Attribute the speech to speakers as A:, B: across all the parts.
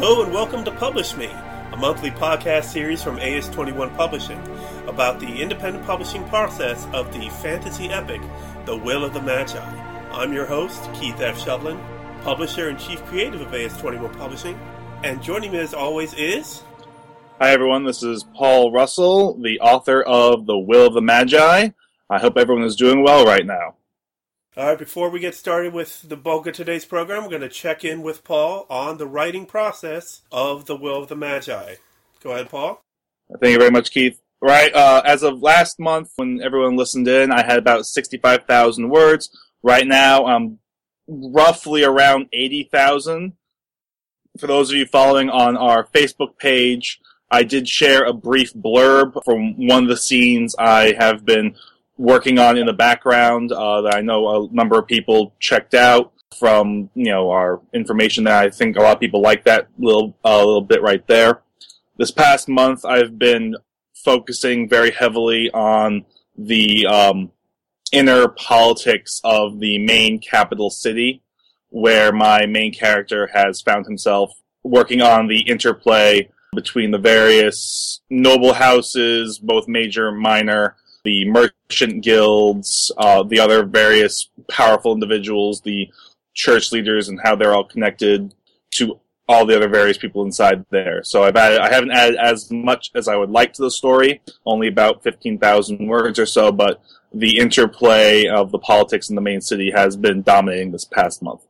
A: Hello and welcome to Publish Me, a monthly podcast series from AS21 Publishing about the independent publishing process of the fantasy epic, The Will of the Magi. I'm your host, Keith F. Shovlin, publisher and chief creative of AS21 Publishing, and joining me as always is.
B: Hi, everyone. This is Paul Russell, the author of The Will of the Magi. I hope everyone is doing well right now.
A: All right, before we get started with the bulk of today's program, we're going to check in with Paul on the writing process of The Will of the Magi. Go ahead, Paul.
B: Thank you very much, Keith. Right, uh, as of last month, when everyone listened in, I had about 65,000 words. Right now, I'm roughly around 80,000. For those of you following on our Facebook page, I did share a brief blurb from one of the scenes I have been working on in the background uh, that I know a number of people checked out from you know our information that I think a lot of people like that little uh, little bit right there. This past month, I've been focusing very heavily on the um, inner politics of the main capital city, where my main character has found himself working on the interplay between the various noble houses, both major and minor, the merchant guilds, uh, the other various powerful individuals, the church leaders, and how they're all connected to all the other various people inside there. So I've added, I haven't added as much as I would like to the story, only about 15,000 words or so, but the interplay of the politics in the main city has been dominating this past month.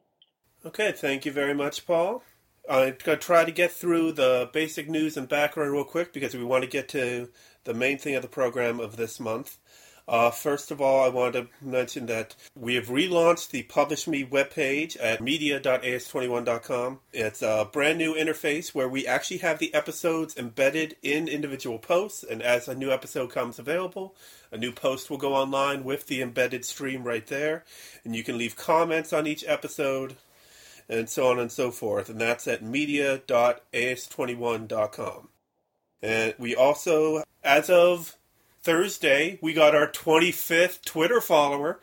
A: Okay, thank you very much, Paul. I'm going to try to get through the basic news and background real quick because we want to get to the main thing of the program of this month. Uh, first of all, I want to mention that we have relaunched the Publish Me webpage at media.as21.com. It's a brand new interface where we actually have the episodes embedded in individual posts, and as a new episode comes available, a new post will go online with the embedded stream right there, and you can leave comments on each episode, and so on and so forth, and that's at media.as21.com. And we also, as of Thursday, we got our 25th Twitter follower.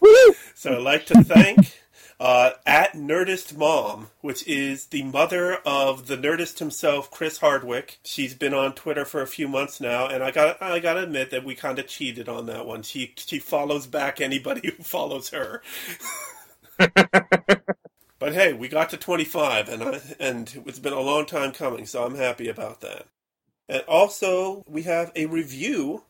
A: so I'd like to thank uh, at Nerdist Mom, which is the mother of the Nerdist himself, Chris Hardwick. She's been on Twitter for a few months now, and I got I got to admit that we kind of cheated on that one. She she follows back anybody who follows her. but hey, we got to 25, and I, and it's been a long time coming, so I'm happy about that. And also, we have a review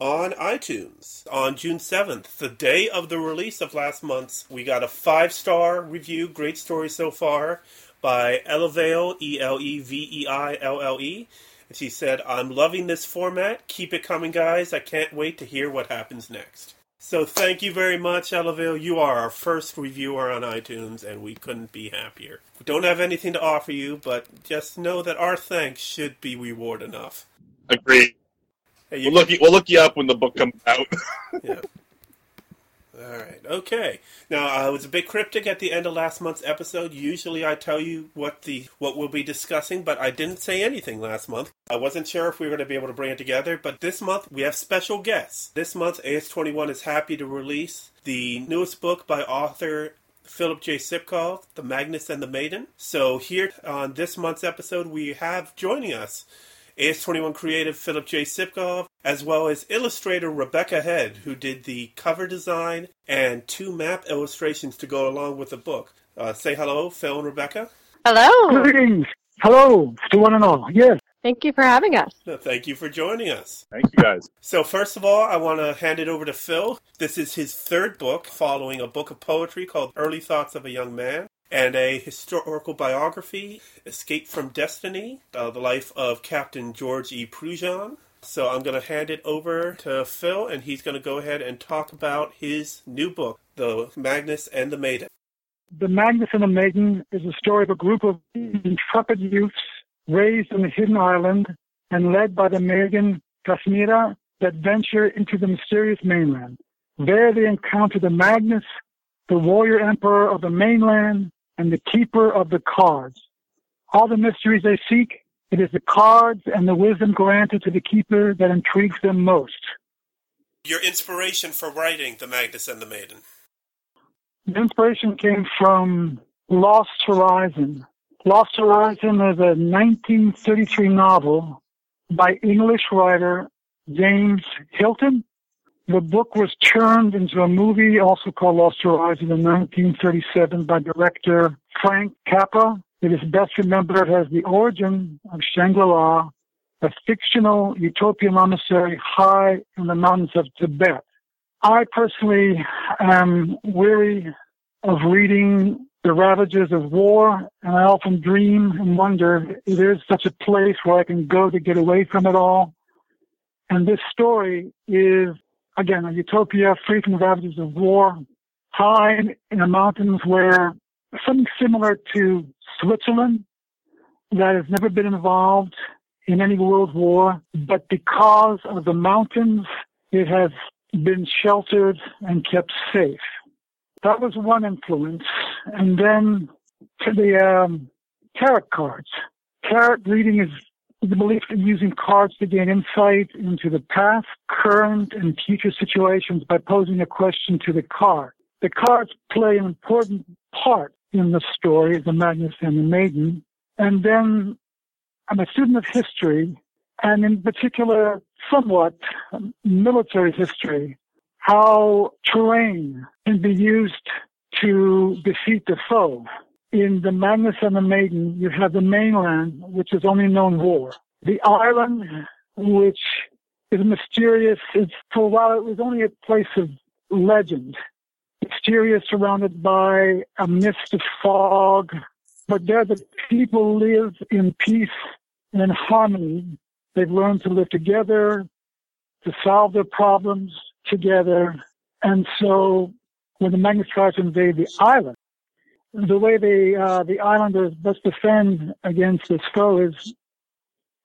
A: on iTunes on June 7th, the day of the release of last month's. We got a five star review, great story so far, by Eleveille, E L E V E I L L E. And she said, I'm loving this format. Keep it coming, guys. I can't wait to hear what happens next. So thank you very much, Eleveille. You are our first reviewer on iTunes, and we couldn't be happier. We don't have anything to offer you, but just know that our thanks should be reward enough.
B: Agreed. Hey, we'll look you, we'll look you up when the book comes out.
A: yeah. All right. Okay. Now uh, I was a bit cryptic at the end of last month's episode. Usually I tell you what the what we'll be discussing, but I didn't say anything last month. I wasn't sure if we were going to be able to bring it together, but this month we have special guests. This month AS21 is happy to release the newest book by author Philip J. Sipkov, The Magnus and the Maiden. So here on this month's episode we have joining us AS21 creative Philip J. Sipkov, as well as illustrator Rebecca Head, who did the cover design and two map illustrations to go along with the book. Uh, say hello, Phil and Rebecca.
C: Hello.
D: Greetings. Hello to one and all. Yes.
C: Thank you for having us.
A: No, thank you for joining us.
B: Thank you, guys.
A: So, first of all, I want to hand it over to Phil. This is his third book, following a book of poetry called Early Thoughts of a Young Man and a historical biography, Escape from Destiny, uh, the life of Captain George E. Prujan. So I'm going to hand it over to Phil, and he's going to go ahead and talk about his new book, The Magnus and the Maiden.
D: The Magnus and the Maiden is a story of a group of intrepid youths raised on a hidden island and led by the maiden Gasmira that venture into the mysterious mainland. There they encounter the Magnus, the warrior emperor of the mainland, and the keeper of the cards. All the mysteries they seek, it is the cards and the wisdom granted to the keeper that intrigues them most.
A: Your inspiration for writing The Magnus and the Maiden?
D: The inspiration came from Lost Horizon. Lost Horizon is a 1933 novel by English writer James Hilton. The book was turned into a movie also called Lost Horizon in 1937 by director Frank Capra. It is best remembered as the origin of Shangri-La, a fictional utopian monastery high in the mountains of Tibet. I personally am weary of reading the ravages of war, and I often dream and wonder if there's such a place where I can go to get away from it all. And this story is, again, a utopia free from the ravages of war, high in, the mountains where something similar to Switzerland that has never been involved in any world war, but because of the mountains, it has been sheltered and kept safe. That was one influence. And then to the um, tarot cards. Tarot reading is the belief in using cards to gain insight into the past, current, and future situations by posing a question to the card. The cards play an important part in the story, of The Magus and the Maiden. And then I'm a student of history, and in particular, somewhat um, military history, how terrain can be used to defeat the foe. In the Magus and the Maiden, you have the mainland, which is only known war. The island, which is mysterious, it's, for a while it was only a place of legend. Mysterious, surrounded by a mist of fog, but there the people live in peace and harmony. They've learned to live together, to solve their problems together. And so when the Magnus tries to invade the island, the way they, uh, the islanders best defend against this foe is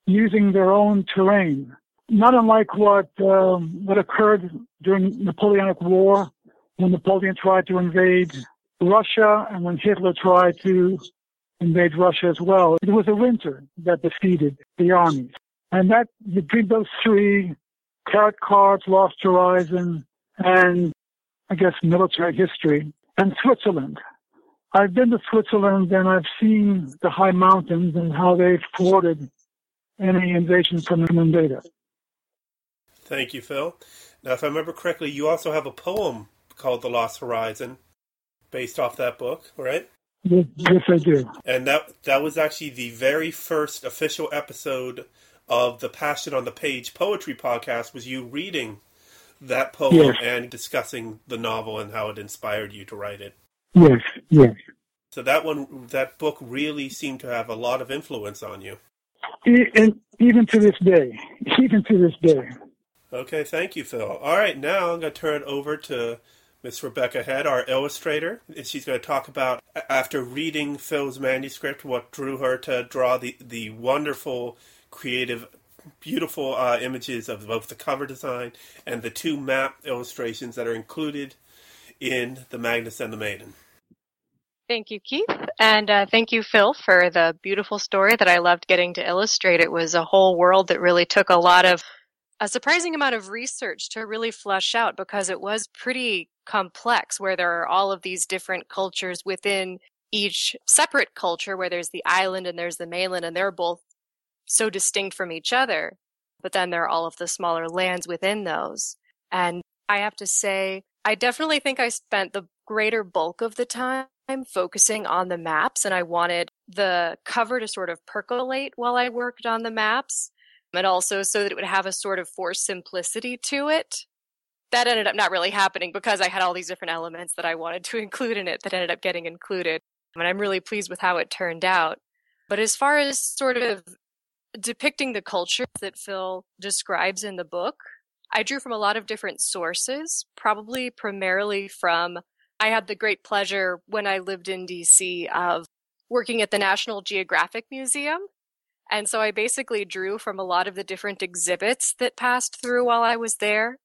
D: using their own terrain. Not unlike what, um, what occurred during Napoleonic War when Napoleon tried to invade Russia and when Hitler tried to invade Russia as well. It was a winter that defeated the armies. And that, between those three, tarot cards, Lost Horizon, and I guess military history, and Switzerland. I've been to Switzerland and I've seen the high mountains and how they've thwarted any invasion from an invader.
A: Thank you, Phil. Now, if I remember correctly, you also have a poem called The Lost Horizon based off that book, right?
D: Yes, I do.
A: And that that was actually the very first official episode of the Passion on the Page poetry podcast was you reading that poem
D: yes.
A: and discussing the novel and how it inspired you to write it.
D: Yes, yes.
A: So that one, that book really seemed to have a lot of influence on you.
D: And even to this day, even to this day.
A: Okay, thank you, Phil. All right, now I'm going to turn it over to Miss Rebecca Head, our illustrator. And she's going to talk about, after reading Phil's manuscript, what drew her to draw the, the wonderful, creative, beautiful uh, images of both the cover design and the two map illustrations that are included in The Magus and the Maiden.
C: Thank you, Keith. And uh, thank you, Phil, for the beautiful story that I loved getting to illustrate. It was a whole world that really took a lot of, a surprising amount of research to really flesh out because it was pretty complex where there are all of these different cultures within each separate culture where there's the island and there's the mainland and they're both so distinct from each other. But then there are all of the smaller lands within those. And I have to say, I definitely think I spent the greater bulk of the time focusing on the maps and I wanted the cover to sort of percolate while I worked on the maps and also so that it would have a sort of forced simplicity to it. That ended up not really happening because I had all these different elements that I wanted to include in it that ended up getting included. And I'm really pleased with how it turned out. But as far as sort of depicting the culture that Phil describes in the book, I drew from a lot of different sources, probably primarily from I had the great pleasure when I lived in DC of working at the National Geographic Museum. And so I basically drew from a lot of the different exhibits that passed through while I was there.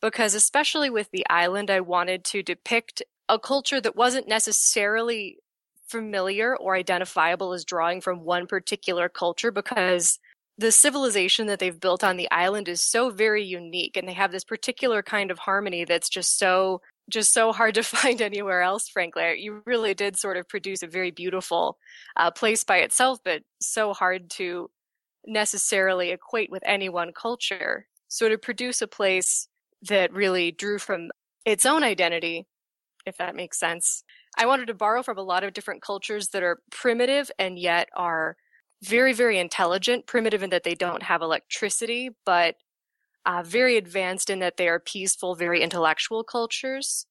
C: Because especially with the island, I wanted to depict a culture that wasn't necessarily familiar or identifiable as drawing from one particular culture because the civilization that they've built on the island is so very unique and they have this particular kind of harmony that's just so just so hard to find anywhere else, frankly. You really did sort of produce a very beautiful uh, place by itself, but so hard to necessarily equate with any one culture. So to produce a place that really drew from its own identity, if that makes sense, I wanted to borrow from a lot of different cultures that are primitive and yet are very, very intelligent, primitive in that they don't have electricity, but uh, very advanced in that they are peaceful, very intellectual cultures.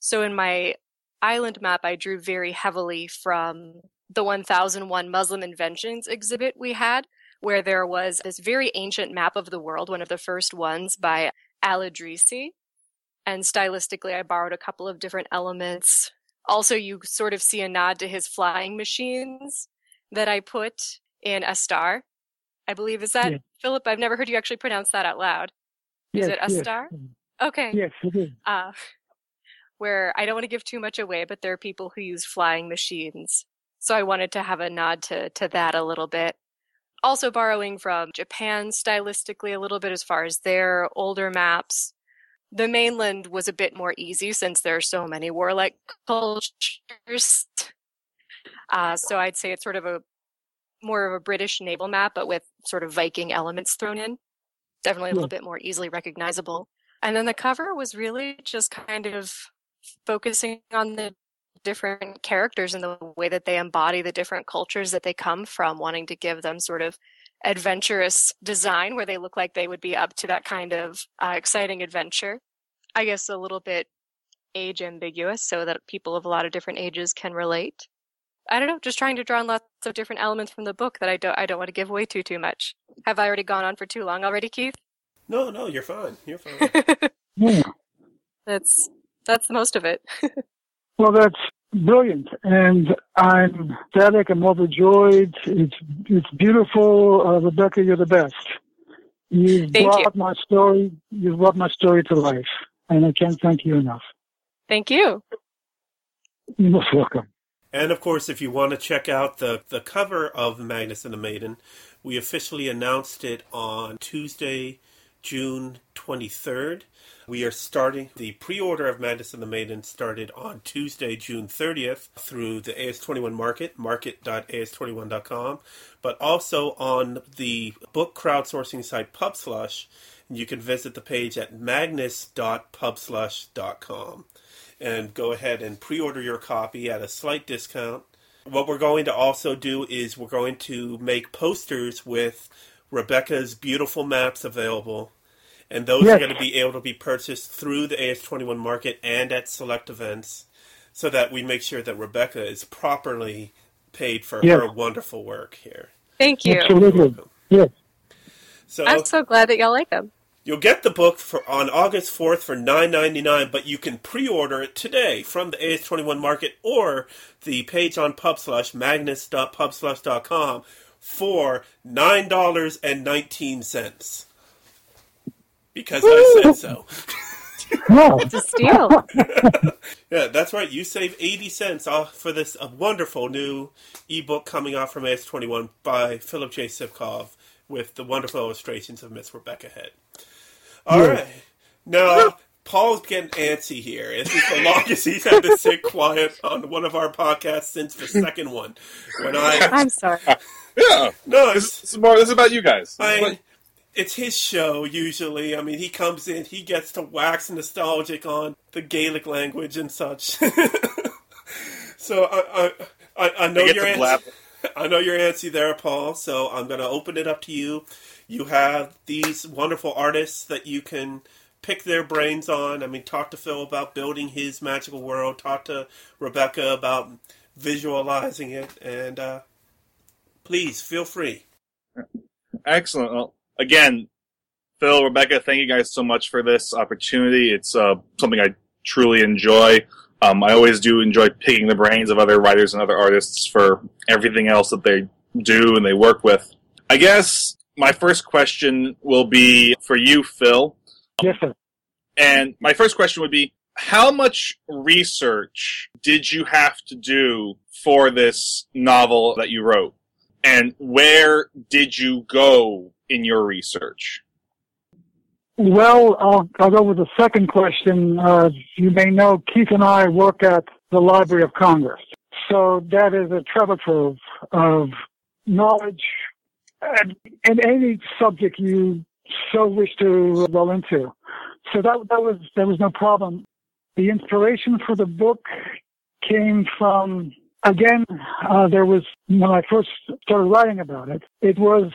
C: So in my island map, I drew very heavily from the 1001 Muslim Inventions exhibit we had, where there was this very ancient map of the world, one of the first ones by Al Idrisi. And stylistically, I borrowed a couple of different elements. Also, you sort of see a nod to his flying machines that I put in a star. I believe is that
D: Yeah.
C: Philip. I've never heard you actually pronounce that out loud. Is it a
D: yes.
C: star? Okay.
D: Yes, it is.
C: Uh, where I don't want to give too much away, but there are people who use flying machines. So I wanted to have a nod to, to that a little bit. Also borrowing from Japan stylistically a little bit as far as their older maps. The mainland was a bit more easy since there are so many warlike cultures. Uh, so I'd say it's sort of a more of a British naval map, but with sort of Viking elements thrown in. Definitely a little bit more easily recognizable. And then the cover was really just kind of focusing on the different characters and the way that they embody the different cultures that they come from, wanting to give them sort of adventurous design where they look like they would be up to that kind of uh, exciting adventure. I guess a little bit age ambiguous so that people of a lot of different ages can relate. I don't know, just trying to draw on lots of different elements from the book that I don't I don't want to give away too too much. Have I already gone on for too long already, Keith?
A: No, no, you're fine. You're fine.
D: Yeah.
C: that's that's most of it.
D: Well, that's brilliant, and I'm ecstatic. I'm overjoyed. It's it's beautiful, uh, Rebecca. You're the best. You've
C: Thank you.
D: brought my story. You've brought my story to life, and I can't thank you enough.
C: Thank you.
D: You're most welcome.
A: And of course, if you want to check out the, the cover of Magnus and the Maiden, we officially announced it on Tuesday, June 23rd. We are starting the pre order of Magnus and the Maiden started on Tuesday, June 30th through the AS21 Market, market.as21.com, but also on the book crowdsourcing site PubSlush. You can visit the page at magnus.pubslush.com and go ahead and pre-order your copy at a slight discount. What we're going to also do is we're going to make posters with Rebecca's beautiful maps available, and those
D: Yes.
A: are going to be able to be purchased through the AS21 market and at select events, so that we make sure that Rebecca is properly paid for
D: Yes.
A: her wonderful work here.
C: Thank you.
D: Absolutely. Yes.
A: So
C: I'm so glad that y'all like them.
A: You'll get the book for on August 4th for $9.99, but you can pre-order it today from the AS21 Market or the page on PubSlush, magnus.pubslush.com, for $9.19. Because I said so.
D: Wow.
C: It's a steal.
A: Yeah, that's right. You save 80 cents off for this wonderful new ebook coming out from AS21 by Philip J. Sipkov with the wonderful illustrations of Miss Rebecca Head. All
D: Yeah.
A: right. Now, Paul's getting antsy here. This is the longest he's had to sit quiet on one of our podcasts since the second one. When I
C: I'm sorry.
B: Yeah.
A: no,
B: This,
A: it's,
B: this is more. This is about you guys.
A: I, it's his show usually. I mean, he comes in, he gets to wax nostalgic on the Gaelic language and such. so I, I, I, I know
B: I get
A: you're antsy.
B: blab.
A: I know you're antsy there, Paul. So I'm going to open it up to you. You have these wonderful artists that you can pick their brains on. I mean, talk to Phil about building his magical world. Talk to Rebecca about visualizing it, and uh, please feel free.
B: Excellent. Well, again, Phil, Rebecca, thank you guys so much for this opportunity. It's uh, something I truly enjoy. Um, I always do enjoy picking the brains of other writers and other artists for everything else that they do and they work with. I guess my first question will be for you, Phil.
D: Yes, sir.
B: And my first question would be how much research did you have to do for this novel that you wrote? And where did you go in your research?
D: Well, I'll, I'll go with the second question. Uh, you may know Keith and I work at the Library of Congress. So that is a treasure trove of knowledge and, and any subject you so wish to roll into. So that, that was, there was no problem. The inspiration for the book came from, again, uh, there was, when I first started writing about it, it was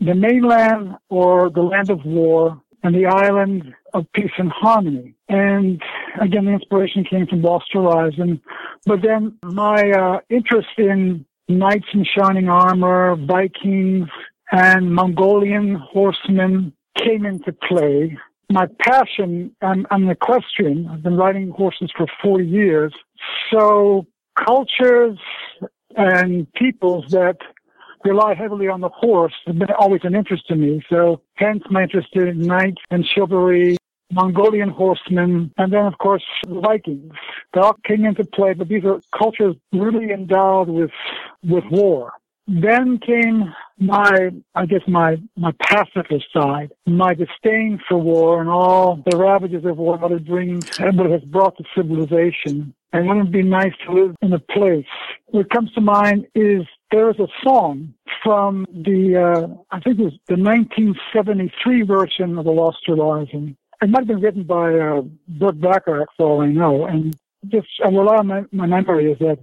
D: the mainland or the land of war and the island of peace and harmony. And again, the inspiration came from Lost Horizon. But then my uh, interest in knights in shining armor, Vikings, and Mongolian horsemen came into play. My passion, I'm, I'm an equestrian. I've been riding horses for 40 years. So cultures and peoples that rely heavily on the horse has been always an interest to me. So hence my interest in knights and chivalry, Mongolian horsemen, and then of course the Vikings. They all came into play, but these are cultures really endowed with with war. Then came my, I guess my, my pacifist side, my disdain for war and all the ravages of war, what it brings and what it has brought to civilization. And wouldn't it be nice to live in a place? What comes to mind is there is a song from the, uh, I think it was the 1973 version of The Lost Horizon. It might have been written by uh, Burt Bacharach, for all I know. And just, and a lot of my, my memory is that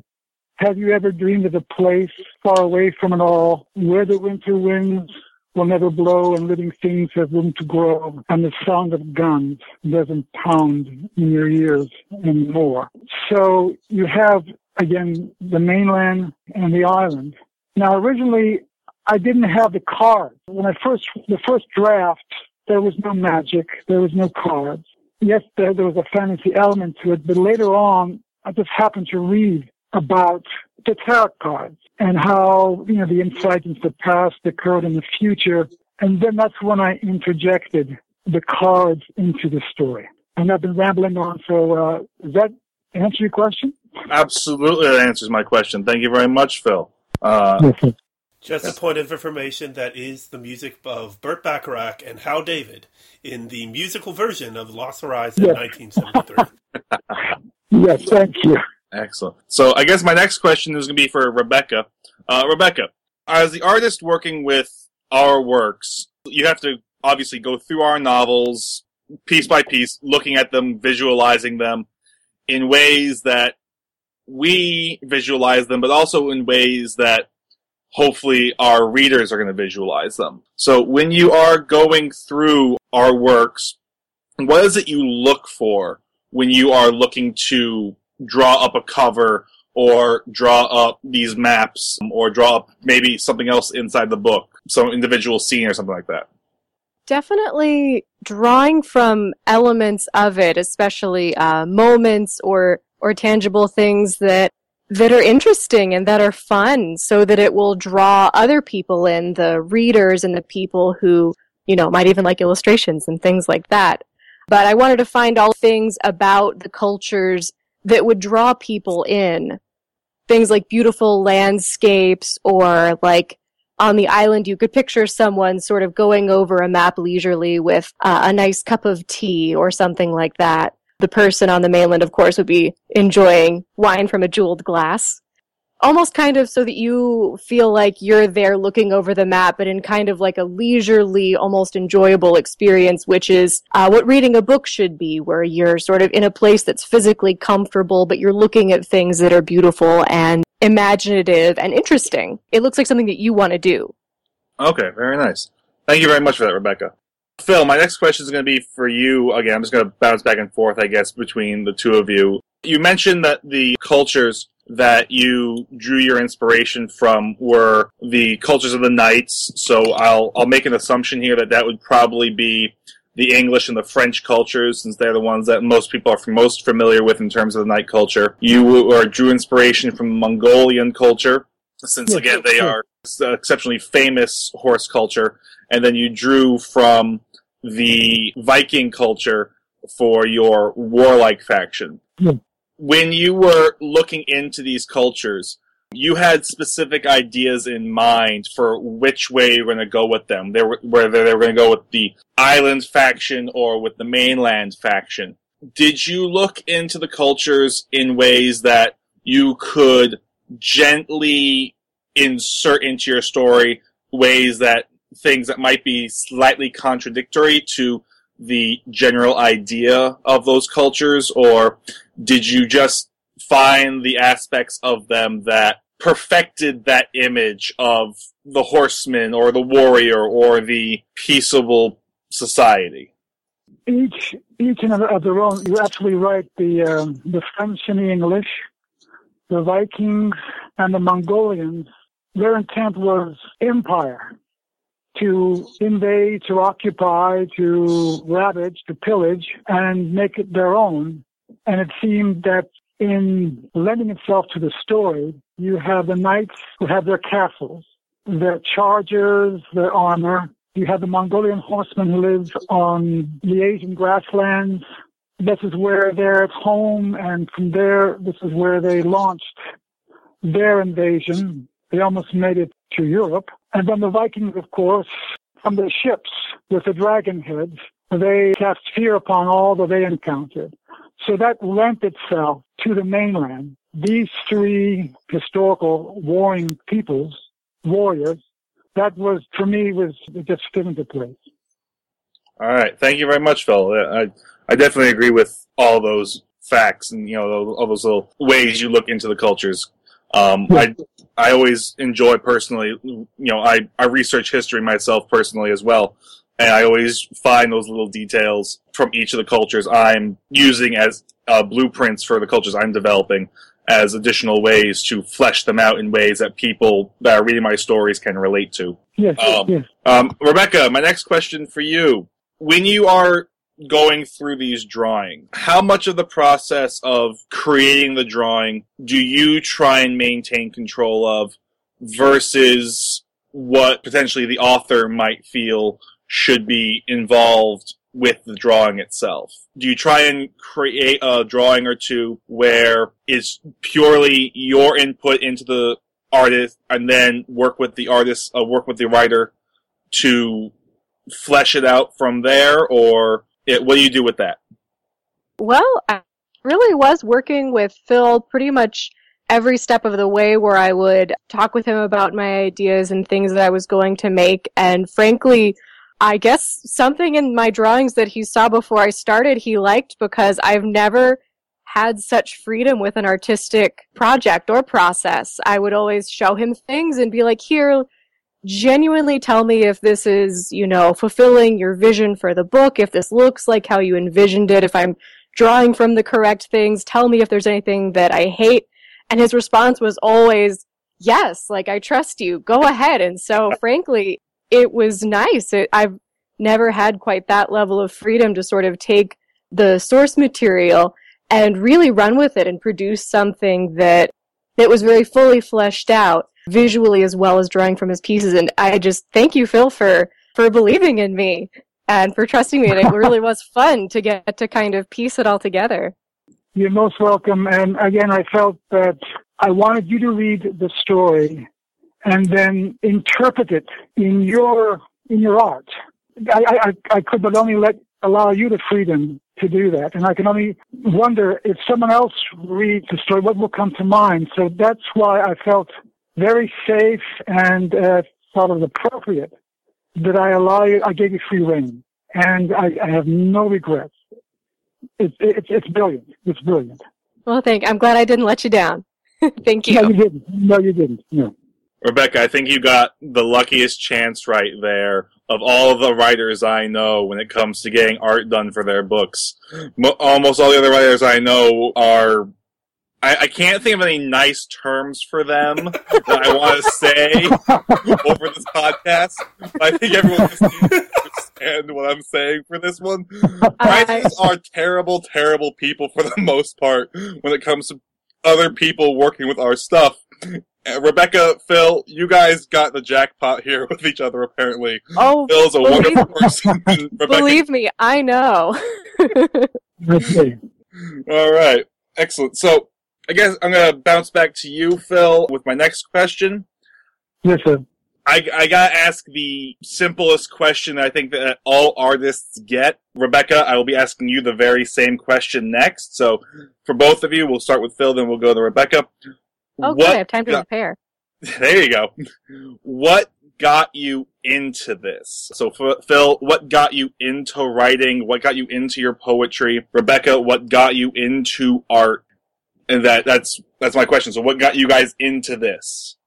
D: have you ever dreamed of a place far away from it all, where the winter winds will never blow and living things have room to grow and the sound of guns doesn't pound in your ears anymore? So you have, again, the mainland and the island. Now, originally, I didn't have the cards. When I first, the first draft, there was no magic. There was no cards. Yes, there, there was a fantasy element to it, but later on, I just happened to read about the tarot cards and how, you know, the insight into the past, current, and the future. And then that's when I interjected the cards into the story. And I've been rambling on, so uh, does that answer your question?
B: Absolutely, that answers my question. Thank you very much, Phil. Uh,
A: Just a point of information that is the music of Burt Bacharach and Hal David in the musical version of Lost Horizon
D: Yes.
A: 1973.
D: Yes, thank you.
B: Excellent. So I guess my next question is going to be for Rebecca. Uh, Rebecca, as the artist working with our works, you have to obviously go through our novels piece by piece, looking at them, visualizing them in ways that we visualize them, but also in ways that hopefully our readers are going to visualize them. So when you are going through our works, what is it you look for when you are looking to draw up a cover or draw up these maps or draw up maybe something else inside the book, some individual scene or something like that?
C: Definitely drawing from elements of it, especially uh, moments or or tangible things that that are interesting and that are fun, so that it will draw other people in, the readers and the people who you know might even like illustrations and things like that. But I wanted to find all things about the cultures that would draw people in. Things like beautiful landscapes or like on the island you could picture someone sort of going over a map leisurely with uh, a nice cup of tea or something like that. The person on the mainland, of course, would be enjoying wine from a jeweled glass. Almost kind of so that you feel like you're there looking over the map, but in kind of like a leisurely, almost enjoyable experience, which is uh, what reading a book should be, where you're sort of in a place that's physically comfortable, but you're looking at things that are beautiful and imaginative and interesting. It looks like something that you want to do.
B: Okay, very nice. Thank you very much for that, Rebecca. Phil, my next question is going to be for you. Again, I'm just going to bounce back and forth, I guess, between the two of you. You mentioned that the cultures that you drew your inspiration from were the cultures of the knights. So I'll I'll make an assumption here that that would probably be the English and the French cultures, since they're the ones that most people are most familiar with in terms of the knight culture. You or drew inspiration from Mongolian culture, since again they are exceptionally famous horse culture, and then you drew from the Viking culture for your warlike faction.
D: Yeah.
B: When you were looking into these cultures, you had specific ideas in mind for which way you're going to go with them. They were, whether they were going to go with the island faction or with the mainland faction. Did you look into the cultures in ways that you could gently insert into your story ways that things that might be slightly contradictory to the general idea of those cultures, or did you just find the aspects of them that perfected that image of the horseman or the warrior or the peaceable society?
D: Each each and of their own. You're absolutely right. The um, the French and the English, the Vikings and the Mongolians. Their intent was empire to invade, to occupy, to ravage, to pillage, and make it their own. And it seemed that in lending itself to the story, you have the knights who have their castles, their chargers, their armor. You have the Mongolian horsemen who live on the Asian grasslands. This is where they're at home, and from there, this is where they launched their invasion. They almost made it to Europe. And then the Vikings, of course, from their ships with the dragon heads, they cast fear upon all that they encountered. So that lent itself to the mainland. These three historical warring peoples, warriors, that was, for me, was just fit into place.
B: All right. Thank you very much, Phil. I, I definitely agree with all those facts and, you know, all those little ways you look into the cultures. Um, I, I always enjoy personally, you know, I, I research history myself personally as well. And I always find those little details from each of the cultures I'm using as uh, blueprints for the cultures I'm developing as additional ways to flesh them out in ways that people that are reading my stories can relate to.
D: Yes,
B: Um,
D: yes.
B: Um, Rebecca, my next question for you. When you are going through these drawings, how much of the process of creating the drawing do you try and maintain control of versus what potentially the author might feel should be involved with the drawing itself? Do you try and create a drawing or two where it's purely your input into the artist and then work with the artist, uh, work with the writer to flesh it out from there or what do you do with that?
C: Well, I really was working with Phil pretty much every step of the way where I would talk with him about my ideas and things that I was going to make. And frankly, I guess something in my drawings that he saw before I started he liked because I've never had such freedom with an artistic project or process. I would always show him things and be like, here, genuinely tell me if this is, you know, fulfilling your vision for the book, if this looks like how you envisioned it, if I'm drawing from the correct things, tell me if there's anything that I hate. And his response was always, yes, like I trust you, go ahead. And so frankly, it was nice. It, I've never had quite that level of freedom to sort of take the source material and really run with it and produce something that that was very fully fleshed out visually as well as drawing from his pieces. And I just thank you, Phil, for for believing in me and for trusting me. And it really was fun to get to kind of piece it all together.
D: You're most welcome. And again, I felt that I wanted you to read the story and then interpret it in your in your art. I, I, I could but only let allow you the freedom to do that, and I can only wonder if someone else reads the story, what will come to mind. So that's why I felt very safe and uh, thought it appropriate that I allow you. I gave you free rein, and I, I have no regrets. It's it's it's brilliant. It's brilliant.
C: Well, thank. I'm glad I didn't let you down. thank you.
D: No, you didn't. No, you didn't. No.
B: Rebecca, I think you got the luckiest chance right there of all of the writers I know when it comes to getting art done for their books. Mo- almost all the other writers I know are. I, I can't think of any nice terms for them that I want to say over this podcast. But I think everyone listening can understand what I'm saying for this one. Writers are terrible, terrible people for the most part when it comes to other people working with our stuff. Uh, Rebecca, Phil, you guys got the jackpot here with each other. Apparently,
C: Oh,
B: Phil's a
C: believe-
B: wonderful person.
C: believe me, I know.
B: All right, excellent. So, I guess I'm gonna bounce back to you, Phil, with my next question.
D: Yes, sir.
B: I, I gotta ask the simplest question I think that all artists get. Rebecca, I will be asking you the very same question next. So for both of you, we'll start with Phil, then we'll go to Rebecca.
C: Oh, good. I have time to prepare.
B: there you go. What got you into this? So F- Phil, what got you into writing? What got you into your poetry? Rebecca, what got you into art? And that, that's, that's my question. So what got you guys into this?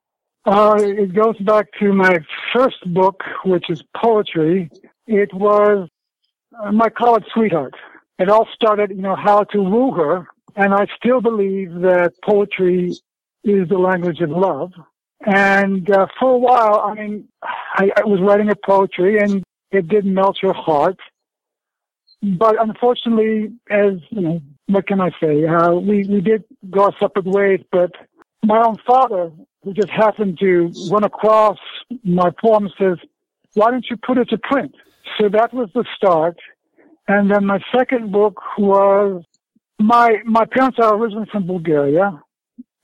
D: Uh, it goes back to my first book, which is poetry. It was uh, my college sweetheart. It all started, you know, how to woo her. And I still believe that poetry is the language of love. And uh, for a while, I mean, I, I was writing a poetry and it did melt her heart. But unfortunately, as, you know, what can I say? Uh, we, we did go our separate ways, but my own father, who just happened to run across my poem, says, why don't you put it to print? So that was the start. And then my second book was my, my parents are originally from Bulgaria.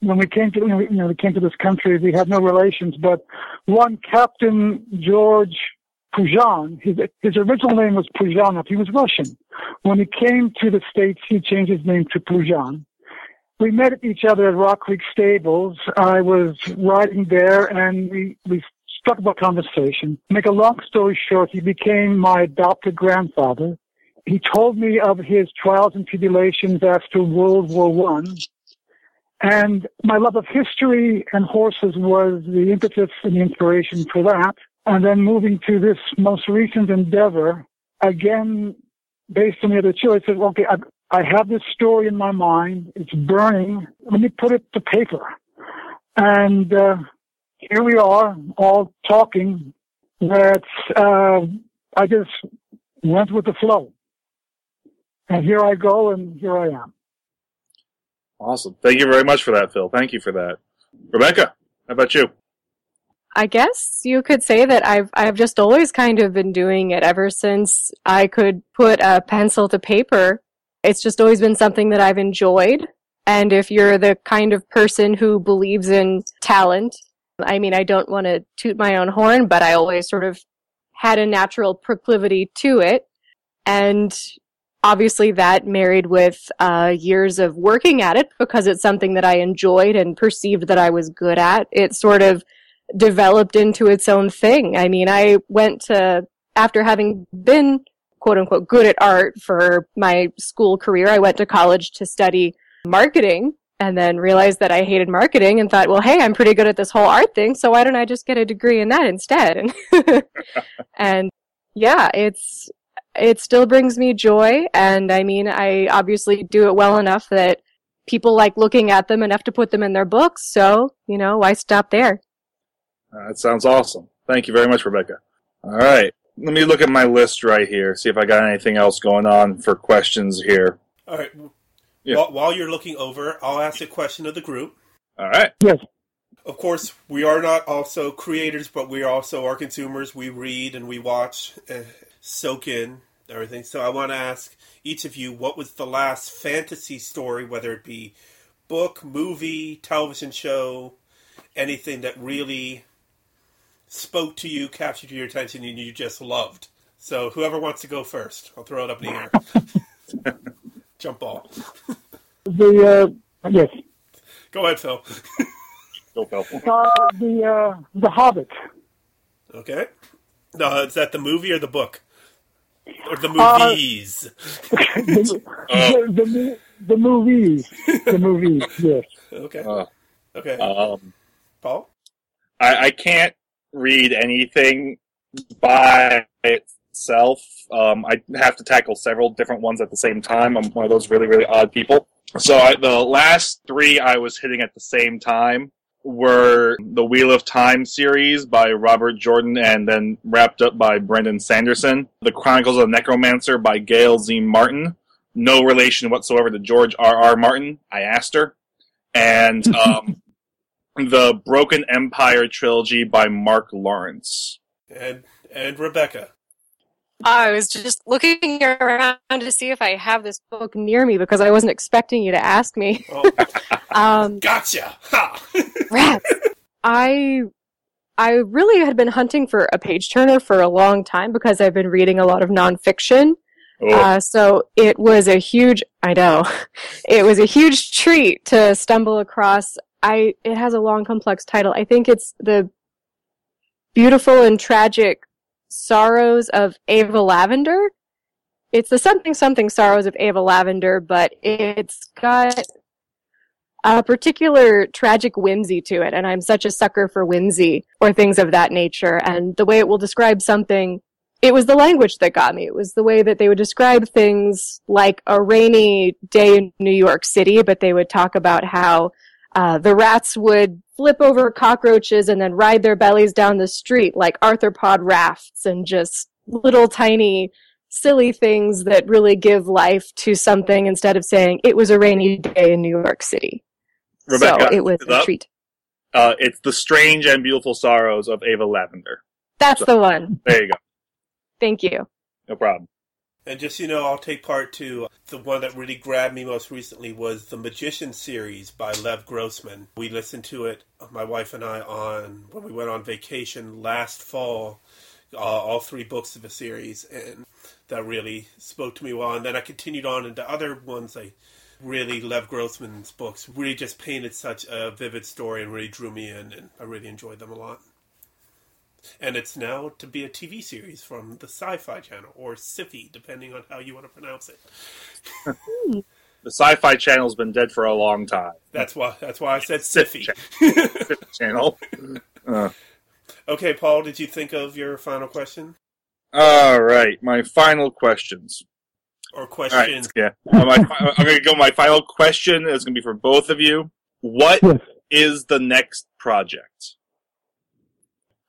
D: When we came to, you know, we- you know, we came to this country, we had no relations, but one Captain George Pujan, his, his original name was Pujanov. He was Russian. When he came to the States, he changed his name to Pujan we met each other at Rock Creek Stables. I was riding there and we, we struck up a conversation. Make a long story short, he became my adopted grandfather. He told me of his trials and tribulations after World War One. And my love of history and horses was the impetus and the inspiration for that. And then moving to this most recent endeavor, again, based on the other two, I said, okay, I, I have this story in my mind. It's burning. Let me put it to paper. And uh, here we are, all talking. That uh, I just went with the flow. And here I go, and here I am.
B: Awesome. Thank you very much for that, Phil. Thank you for that. Rebecca, how about you?
C: I guess you could say that I've I've just always kind of been doing it ever since I could put a pencil to paper. It's just always been something that I've enjoyed. And if you're the kind of person who believes in talent, I mean, I don't want to toot my own horn, but I always sort of had a natural proclivity to it. And obviously that married with uh, years of working at it because it's something that I enjoyed and perceived that I was good at. It sort of developed into its own thing. I mean, I went to, after having been quote unquote good at art for my school career, I went to college to study marketing and then realized that I hated marketing and thought, well, hey, I'm pretty good at this whole art thing, so why don't I just get a degree in that instead? And, and yeah, it's, it still brings me joy. And I mean, I obviously do it well enough that people like looking at them enough to put them in their books. So, you know, why stop there?
B: Uh, that sounds awesome. Thank you very much, Rebecca. All right. Let me look at my list right here, see if I got anything else going on for questions here.
A: All right.
B: Yeah.
A: While, while you're looking over, I'll ask a question of the group.
B: All right.
D: Yes.
A: Of course, we are not also creators, but we also are consumers. We read and we watch, uh, soak in everything. So I want to ask each of you, what was the last fantasy story, whether it be book, movie, television show, anything that really spoke to you, captured your attention, and you just loved? So whoever wants to go first, I'll throw it up in the air. Jump ball.
D: The uh, yes,
B: Go ahead, Phil. Go, Phil.
D: uh, the uh, the Hobbit.
A: Okay. No, is that the movie or the book? Or the
D: Uh,
A: movies?
D: the, the, the, mo- the movies. The movies. Yes.
A: okay.
B: Uh,
A: Okay.
B: um,
A: Paul?
B: I, I can't read anything by itself. Um, I have to tackle several different ones at the same time. I'm one of those really, really odd people. So I, the last three I was hitting at the same time were the Wheel of Time series by Robert Jordan and then wrapped up by Brandon Sanderson. The Chronicles of the Necromancer by Gail Z. Martin. No relation whatsoever to George R. R. Martin. I asked her. And um, the Broken Empire trilogy by Mark Lawrence.
A: And and Rebecca.
C: I was just looking around to see if I have this book near me because I wasn't expecting you to ask me.
A: Oh,
C: Um,
A: gotcha. Ha.
C: rats. I I really had been hunting for a page turner for a long time because I've been reading a lot of nonfiction.
B: Oh,
C: Uh, so it was a huge, I know, it was a huge treat to stumble across. I, it has a long, complex title. I think it's the beautiful and tragic sorrows of Ava Lavender. It's the something something sorrows of Ava Lavender, but it's got a particular tragic whimsy to it, and I'm such a sucker for whimsy or things of that nature. And the way it will describe something it was the language that got me. It was the way that they would describe things like a rainy day in New York City, but they would talk about how uh, the rats would flip over cockroaches and then ride their bellies down the street like arthropod rafts and just little tiny silly things that really give life to something instead of saying it was a rainy day in New York City.
B: Rebecca,
C: so it was a treat.
B: Uh, it's the strange and beautiful sorrows of Ava Lavender.
C: That's the one.
B: There you go.
C: Thank you.
B: No problem.
A: And just you know, I'll take part to the one that really grabbed me most recently was the Magician series by Lev Grossman. We listened to it, my wife and I, on when we went on vacation last fall. Uh, all three books of the series, and that really spoke to me well. And then I continued on into other ones. I really Lev Grossman's books really just painted such a vivid story and really drew me in, and I really enjoyed them a lot. And it's now to be a TV series from the Sci-Fi Channel or Sci-Fi, depending on how you want to pronounce it.
B: The Sci-Fi Channel's been dead for a long time.
A: That's why. That's why I said Sci-Fi.
B: Channel. Uh,
A: okay, Paul, did you think of your final question
B: all right, my final questions.
A: or
B: All right,
A: questions?
B: yeah. Uh, my, I'm going to go. My final question is going to be for both of you. What
D: Yes.
B: is the next project?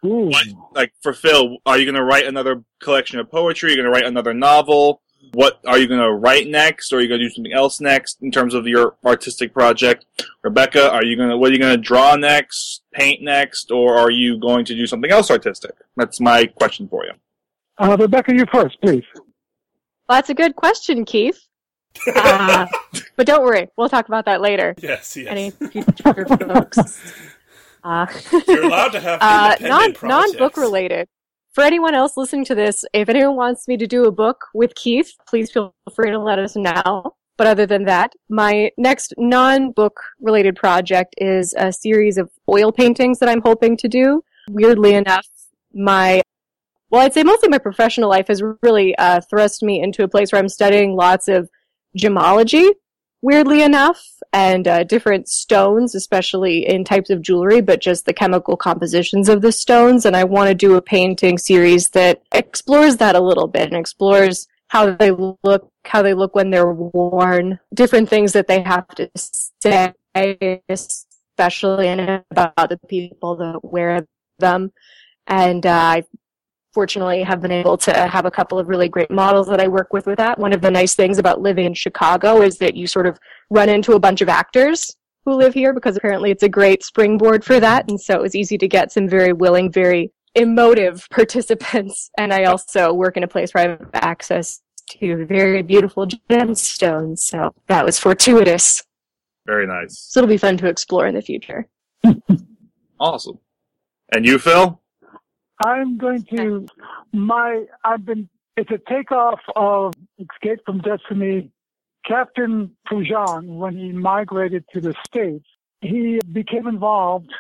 D: Ooh.
B: What, like for Phil, are you going to write another collection of poetry? Are you going to write another novel? What are you going to write next, or are you going to do something else next in terms of your artistic project? Rebecca, are you going to what are you going to draw next, paint next, or are you going to do something else artistic? That's my question for you.
D: Uh, Rebecca, you first, please.
C: Well, that's a good question, Keith. Uh, but don't worry, we'll talk about that later.
A: Yes, yes.
C: Any future folks. Uh,
A: You're allowed to have
C: uh, non non book related. For anyone else listening to this, if anyone wants me to do a book with Keith, please feel free to let us know. But other than that, my next non book related project is a series of oil paintings that I'm hoping to do. Weirdly enough, my well, I'd say mostly my professional life has really uh, thrust me into a place where I'm studying lots of gemology, weirdly enough, and uh, different stones, especially in types of jewelry, but just the chemical compositions of the stones. And I want to do a painting series that explores that a little bit and explores how they look, how they look when they're worn, different things that they have to say, especially about the people that wear them. And uh, I fortunately have been able to have a couple of really great models that I work with with that. One of the nice things about living in Chicago is that you sort of run into a bunch of actors who live here because apparently it's a great springboard for that. And so it was easy to get some very willing, very emotive participants. And I also work in a place where I have access to very beautiful gemstones. So that was fortuitous.
B: Very nice.
C: So it'll be fun to explore in the future.
B: Awesome. And you, Phil?
D: I'm going to my I've been it's a takeoff of Escape from Destiny. Captain Pujan, when he migrated to the States, he became involved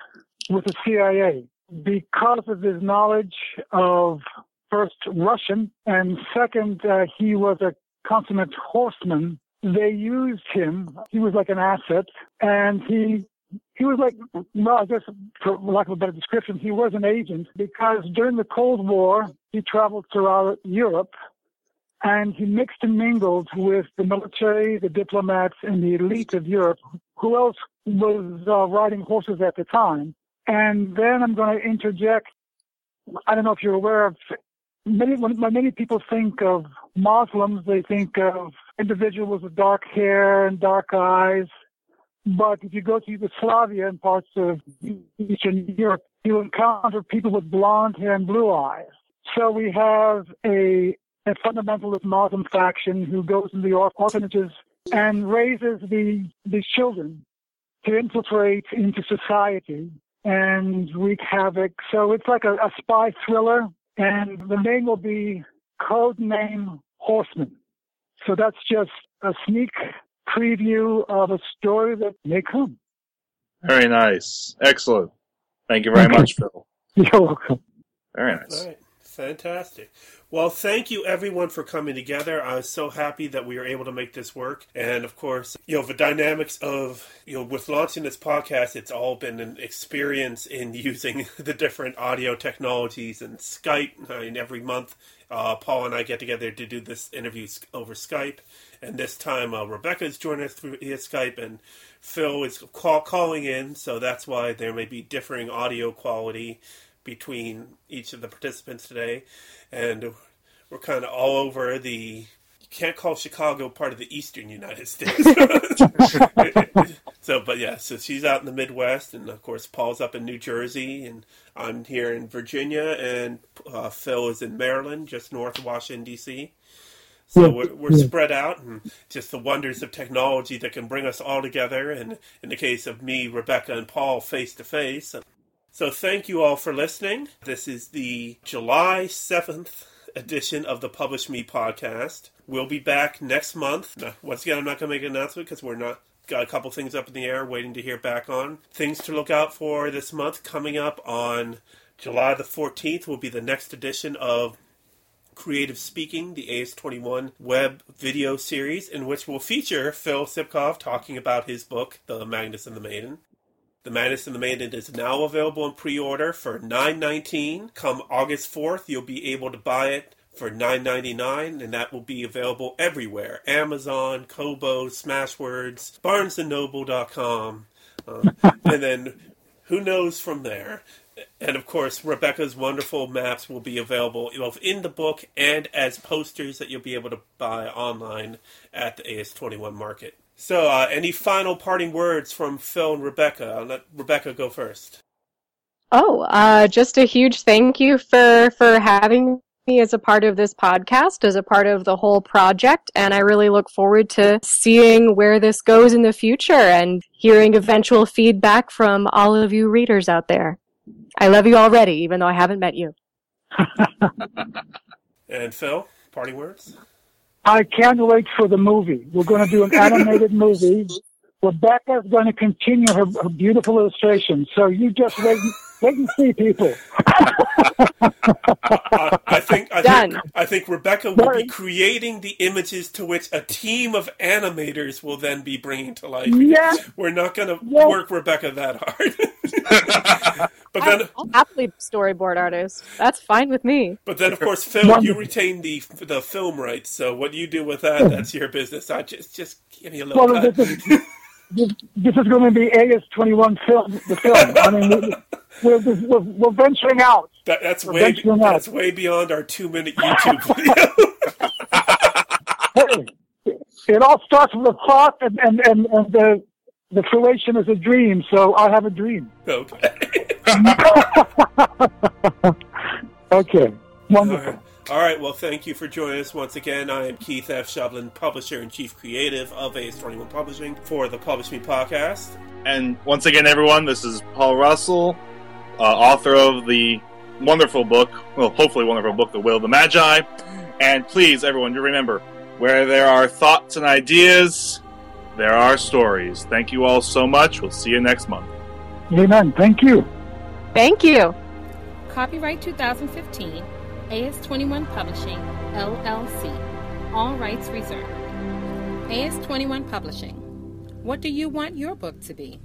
D: with the CIA because of his knowledge of first Russian and second, uh, he was a consummate horseman. They used him. He was like an asset and he he was like, well, I guess for lack of a better description, he was an agent because during the Cold War, he traveled throughout Europe and he mixed and mingled with the military, the diplomats, and the elite of Europe. Who else was uh, riding horses at the time? And then I'm going to interject. I don't know if you're aware of many when, when many people think of Muslims, they think of individuals with dark hair and dark eyes. But if you go to Yugoslavia and parts of Eastern Europe, you encounter people with blonde hair and blue eyes. So we have a a fundamentalist Muslim faction who goes into the orphanages and raises the these children to infiltrate into society and wreak havoc. So it's like a, a spy thriller, and the name will be Code Name Horseman. So that's just a sneak preview of a story that may come.
B: Very nice. Excellent. Thank you very
D: Okay.
B: much, Phil.
D: You're welcome.
B: Very nice.
A: Fantastic. Well, thank you everyone for coming together. I was so happy that we were able to make this work. And of course, you know, the dynamics of, you know, with launching this podcast, it's all been an experience in using the different audio technologies and Skype. I mean, every month, uh, Paul and I get together to do this interview over Skype. And this time, uh, Rebecca's joining us through via Skype, and Phil is call- calling in, so that's why there may be differing audio quality between each of the participants today, and we're kind of all over the. You can't call Chicago part of the eastern United States. so, but yeah, so she's out in the Midwest, and of course Paul's up in New Jersey, and I'm here in Virginia, and uh, Phil is in Maryland, just north of Washington D.C. So we're, we're spread out, and just the wonders of technology that can bring us all together. And in the case of me, Rebecca, and Paul, face to face. So thank you all for listening. This is the July 7th edition of the Publish Me podcast. We'll be back next month. Now, once again, I'm not going to make an announcement because we're not got a couple things up in the air waiting to hear back on. Things to look out for this month coming up on July the 14th will be the next edition of Creative Speaking, the AS21 web video series, in which we'll feature Phil Sipkov talking about his book, The Magnus and the Maiden. The Magnus and the Maiden is now available in pre-order for $9.19. Come August 4th, you'll be able to buy it for $9.99, and that will be available everywhere. Amazon, Kobo, Smashwords, BarnesandNoble.com. Uh, and then who knows from there? And of course, Rebecca's wonderful maps will be available both in the book and as posters that you'll be able to buy online at the AS21 market. So, uh, any final parting words from Phil and Rebecca? I'll let Rebecca go first.
C: Oh, uh, just a huge thank you for for having me as a part of this podcast, as a part of the whole project, and I really look forward to seeing where this goes in the future and hearing eventual feedback from all of you readers out there. I love you already, even though I haven't met you.
A: And Phil, parting words?
D: I can't wait for the movie. We're going to do an animated movie. Rebecca's going to continue her, her beautiful illustrations. So you just wait, wait and see, people.
A: Uh, I think I
C: Done.
A: think I think Rebecca will be creating the images to which a team of animators will then be bringing to life.
D: Yeah.
A: We're not going to
D: Yeah.
A: work Rebecca that hard. but then,
C: I'll happily storyboard artist. That's fine with me.
A: but then, of course, Phil, you retain the the film rights. So what do you do with that, that's your business. I just just give me a little.
D: Well,
A: cut.
D: this is, this, this is going to be AS21 film, the film. I mean, we're, we're, we're, we're venturing out.
A: That, that's
D: We're
A: way
D: venturing out.
A: way beyond our two minute YouTube video.
D: Hey, it all starts with a thought, and, and, and, and the, the fruition is a dream. So I have a dream.
A: okay.
D: Okay, wonderful.
A: right. All right. Well, thank you for joining us once again. I am Keith F. Shovlin, publisher and chief creative of AS21 Publishing for the Publish Me podcast.
B: And once again, everyone, this is Paul Russell, uh, author of the wonderful book, well, hopefully wonderful book, The Will of the Magi. And please, everyone, do remember, where there are thoughts and ideas, there are stories. Thank you all so much. We'll see you next month.
D: Amen. Thank you.
C: Thank you.
E: Copyright 2015, AS21 Publishing, LLC. All rights reserved. AS21 Publishing. What do you want your book to be?